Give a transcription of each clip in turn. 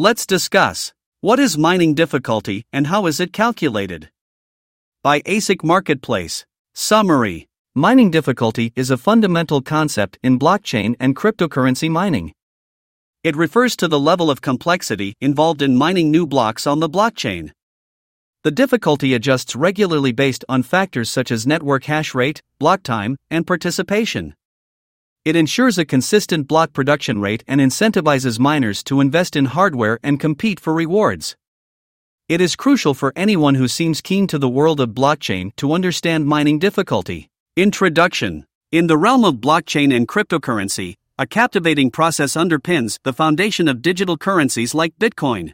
Let's discuss what is mining difficulty and how is it calculated? By ASIC Marketplace. Summary Mining difficulty is a fundamental concept in blockchain and cryptocurrency mining. It refers to the level of complexity involved in mining new blocks on the blockchain. The difficulty adjusts regularly based on factors such as network hash rate, block time, and participation. It ensures a consistent block production rate and incentivizes miners to invest in hardware and compete for rewards. It is crucial for anyone who seems keen to the world of blockchain to understand mining difficulty. Introduction In the realm of blockchain and cryptocurrency, a captivating process underpins the foundation of digital currencies like Bitcoin.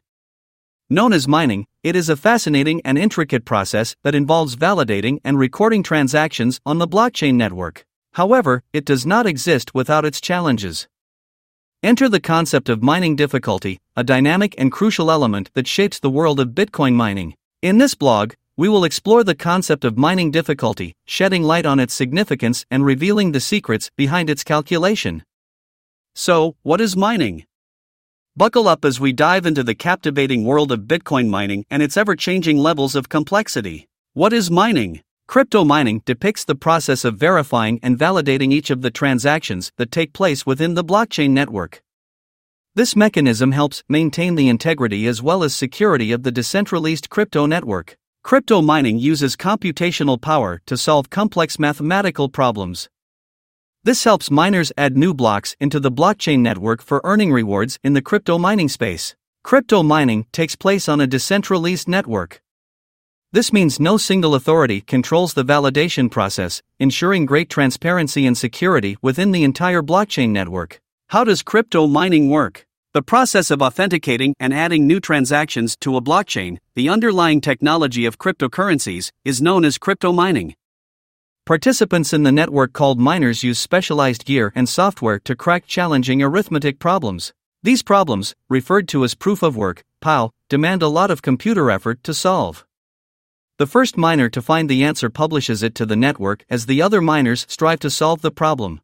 Known as mining, it is a fascinating and intricate process that involves validating and recording transactions on the blockchain network. However, it does not exist without its challenges. Enter the concept of mining difficulty, a dynamic and crucial element that shapes the world of Bitcoin mining. In this blog, we will explore the concept of mining difficulty, shedding light on its significance and revealing the secrets behind its calculation. So, what is mining? Buckle up as we dive into the captivating world of Bitcoin mining and its ever changing levels of complexity. What is mining? Crypto mining depicts the process of verifying and validating each of the transactions that take place within the blockchain network. This mechanism helps maintain the integrity as well as security of the decentralized crypto network. Crypto mining uses computational power to solve complex mathematical problems. This helps miners add new blocks into the blockchain network for earning rewards in the crypto mining space. Crypto mining takes place on a decentralized network. This means no single authority controls the validation process, ensuring great transparency and security within the entire blockchain network. How does crypto mining work? The process of authenticating and adding new transactions to a blockchain, the underlying technology of cryptocurrencies, is known as crypto mining. Participants in the network called miners use specialized gear and software to crack challenging arithmetic problems. These problems, referred to as proof of work, POW, demand a lot of computer effort to solve. The first miner to find the answer publishes it to the network as the other miners strive to solve the problem.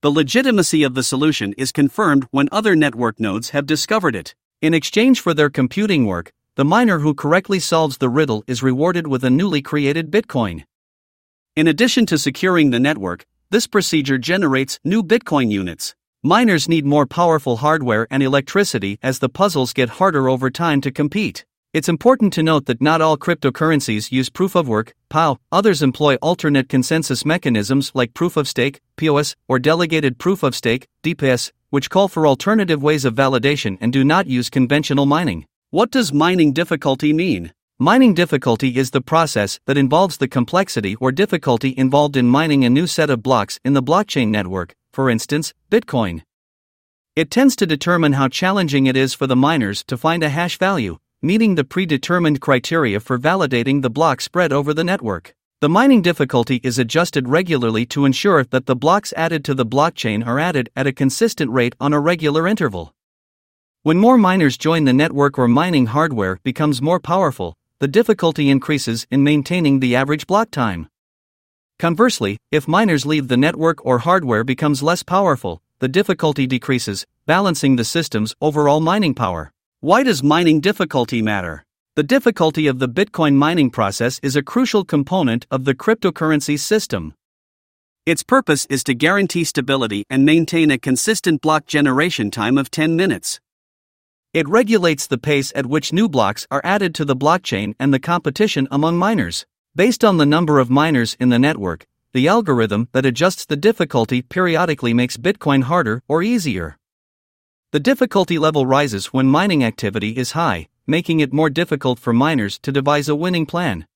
The legitimacy of the solution is confirmed when other network nodes have discovered it. In exchange for their computing work, the miner who correctly solves the riddle is rewarded with a newly created Bitcoin. In addition to securing the network, this procedure generates new Bitcoin units. Miners need more powerful hardware and electricity as the puzzles get harder over time to compete. It's important to note that not all cryptocurrencies use proof of work, POW, others employ alternate consensus mechanisms like proof of stake, POS, or delegated proof of stake, DPS, which call for alternative ways of validation and do not use conventional mining. What does mining difficulty mean? Mining difficulty is the process that involves the complexity or difficulty involved in mining a new set of blocks in the blockchain network, for instance, Bitcoin. It tends to determine how challenging it is for the miners to find a hash value, meeting the predetermined criteria for validating the block spread over the network. The mining difficulty is adjusted regularly to ensure that the blocks added to the blockchain are added at a consistent rate on a regular interval. When more miners join the network or mining hardware becomes more powerful, the difficulty increases in maintaining the average block time. Conversely, if miners leave the network or hardware becomes less powerful, the difficulty decreases, balancing the system's overall mining power. Why does mining difficulty matter? The difficulty of the Bitcoin mining process is a crucial component of the cryptocurrency system. Its purpose is to guarantee stability and maintain a consistent block generation time of 10 minutes. It regulates the pace at which new blocks are added to the blockchain and the competition among miners. Based on the number of miners in the network, the algorithm that adjusts the difficulty periodically makes Bitcoin harder or easier. The difficulty level rises when mining activity is high, making it more difficult for miners to devise a winning plan.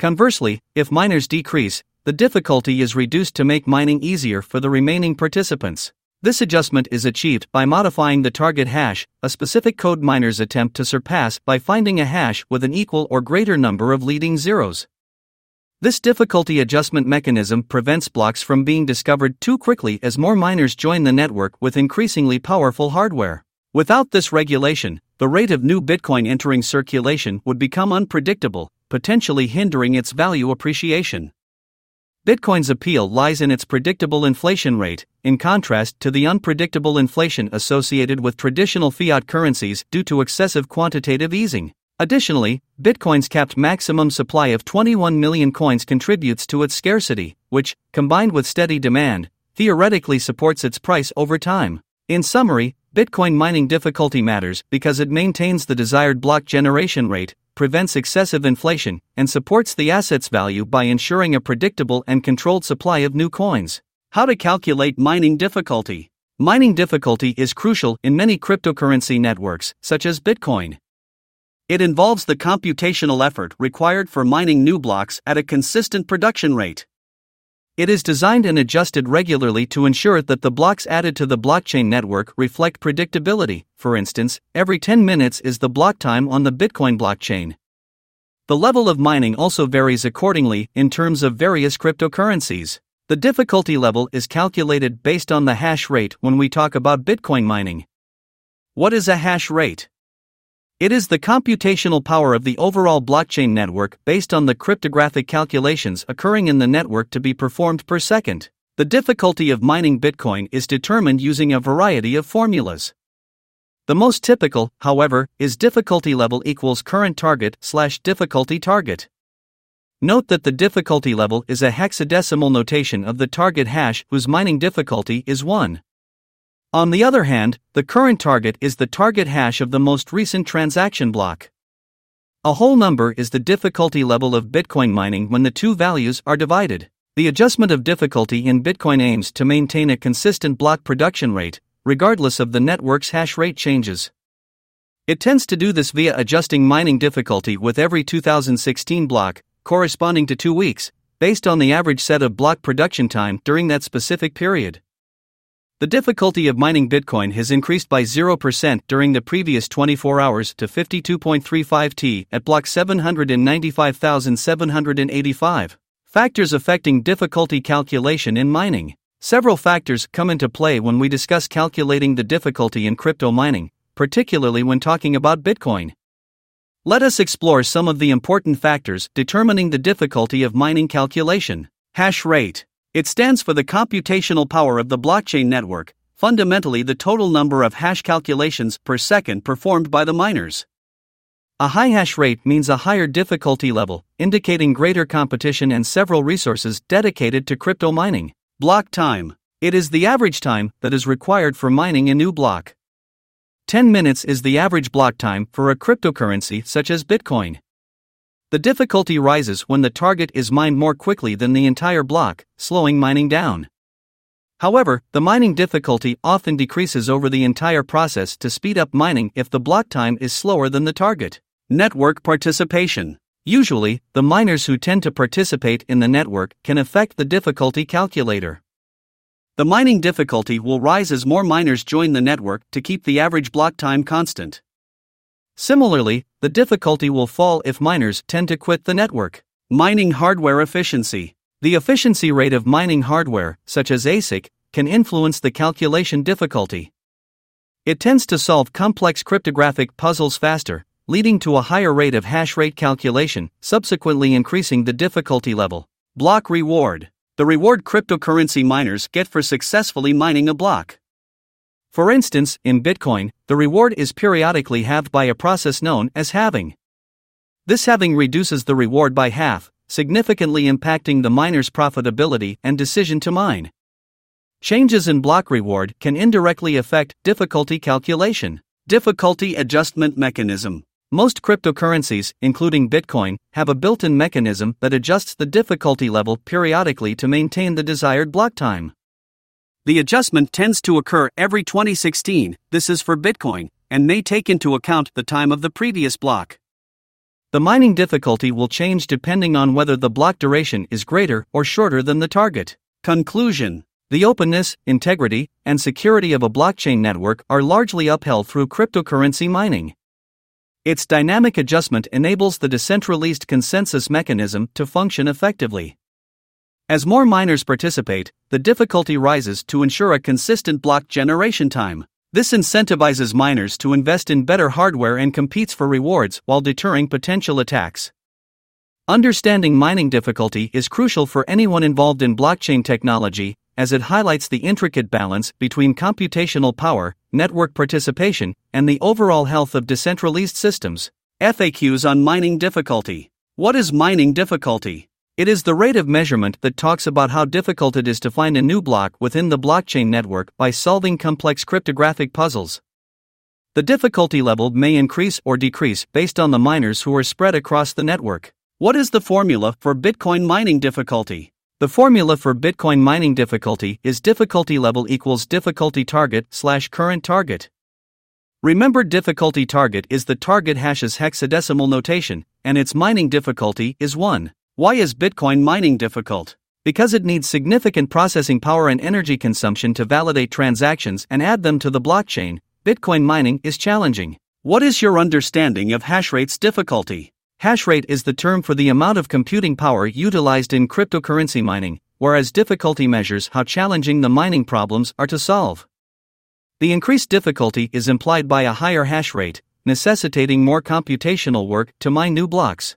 Conversely, if miners decrease, the difficulty is reduced to make mining easier for the remaining participants. This adjustment is achieved by modifying the target hash, a specific code miners attempt to surpass by finding a hash with an equal or greater number of leading zeros. This difficulty adjustment mechanism prevents blocks from being discovered too quickly as more miners join the network with increasingly powerful hardware. Without this regulation, the rate of new Bitcoin entering circulation would become unpredictable, potentially hindering its value appreciation. Bitcoin's appeal lies in its predictable inflation rate, in contrast to the unpredictable inflation associated with traditional fiat currencies due to excessive quantitative easing. Additionally, Bitcoin's capped maximum supply of 21 million coins contributes to its scarcity, which, combined with steady demand, theoretically supports its price over time. In summary, Bitcoin mining difficulty matters because it maintains the desired block generation rate, prevents excessive inflation, and supports the asset's value by ensuring a predictable and controlled supply of new coins. How to calculate mining difficulty? Mining difficulty is crucial in many cryptocurrency networks, such as Bitcoin. It involves the computational effort required for mining new blocks at a consistent production rate. It is designed and adjusted regularly to ensure that the blocks added to the blockchain network reflect predictability. For instance, every 10 minutes is the block time on the Bitcoin blockchain. The level of mining also varies accordingly in terms of various cryptocurrencies. The difficulty level is calculated based on the hash rate when we talk about Bitcoin mining. What is a hash rate? It is the computational power of the overall blockchain network based on the cryptographic calculations occurring in the network to be performed per second. The difficulty of mining Bitcoin is determined using a variety of formulas. The most typical, however, is difficulty level equals current target slash difficulty target. Note that the difficulty level is a hexadecimal notation of the target hash whose mining difficulty is 1. On the other hand, the current target is the target hash of the most recent transaction block. A whole number is the difficulty level of Bitcoin mining when the two values are divided. The adjustment of difficulty in Bitcoin aims to maintain a consistent block production rate, regardless of the network's hash rate changes. It tends to do this via adjusting mining difficulty with every 2016 block, corresponding to two weeks, based on the average set of block production time during that specific period. The difficulty of mining Bitcoin has increased by 0% during the previous 24 hours to 52.35 T at block 795,785. Factors affecting difficulty calculation in mining. Several factors come into play when we discuss calculating the difficulty in crypto mining, particularly when talking about Bitcoin. Let us explore some of the important factors determining the difficulty of mining calculation. Hash rate. It stands for the computational power of the blockchain network, fundamentally, the total number of hash calculations per second performed by the miners. A high hash rate means a higher difficulty level, indicating greater competition and several resources dedicated to crypto mining. Block time. It is the average time that is required for mining a new block. 10 minutes is the average block time for a cryptocurrency such as Bitcoin. The difficulty rises when the target is mined more quickly than the entire block, slowing mining down. However, the mining difficulty often decreases over the entire process to speed up mining if the block time is slower than the target. Network participation. Usually, the miners who tend to participate in the network can affect the difficulty calculator. The mining difficulty will rise as more miners join the network to keep the average block time constant. Similarly, the difficulty will fall if miners tend to quit the network. Mining hardware efficiency. The efficiency rate of mining hardware, such as ASIC, can influence the calculation difficulty. It tends to solve complex cryptographic puzzles faster, leading to a higher rate of hash rate calculation, subsequently increasing the difficulty level. Block reward. The reward cryptocurrency miners get for successfully mining a block. For instance, in Bitcoin, the reward is periodically halved by a process known as halving. This halving reduces the reward by half, significantly impacting the miner's profitability and decision to mine. Changes in block reward can indirectly affect difficulty calculation. Difficulty adjustment mechanism. Most cryptocurrencies, including Bitcoin, have a built in mechanism that adjusts the difficulty level periodically to maintain the desired block time. The adjustment tends to occur every 2016, this is for Bitcoin, and may take into account the time of the previous block. The mining difficulty will change depending on whether the block duration is greater or shorter than the target. Conclusion The openness, integrity, and security of a blockchain network are largely upheld through cryptocurrency mining. Its dynamic adjustment enables the decentralized consensus mechanism to function effectively. As more miners participate, the difficulty rises to ensure a consistent block generation time. This incentivizes miners to invest in better hardware and competes for rewards while deterring potential attacks. Understanding mining difficulty is crucial for anyone involved in blockchain technology, as it highlights the intricate balance between computational power, network participation, and the overall health of decentralized systems. FAQs on mining difficulty. What is mining difficulty? It is the rate of measurement that talks about how difficult it is to find a new block within the blockchain network by solving complex cryptographic puzzles. The difficulty level may increase or decrease based on the miners who are spread across the network. What is the formula for Bitcoin mining difficulty? The formula for Bitcoin mining difficulty is difficulty level equals difficulty target slash current target. Remember, difficulty target is the target hash's hexadecimal notation, and its mining difficulty is 1. Why is Bitcoin mining difficult? Because it needs significant processing power and energy consumption to validate transactions and add them to the blockchain. Bitcoin mining is challenging. What is your understanding of hash rate's difficulty? Hash rate is the term for the amount of computing power utilized in cryptocurrency mining, whereas difficulty measures how challenging the mining problems are to solve. The increased difficulty is implied by a higher hash rate, necessitating more computational work to mine new blocks.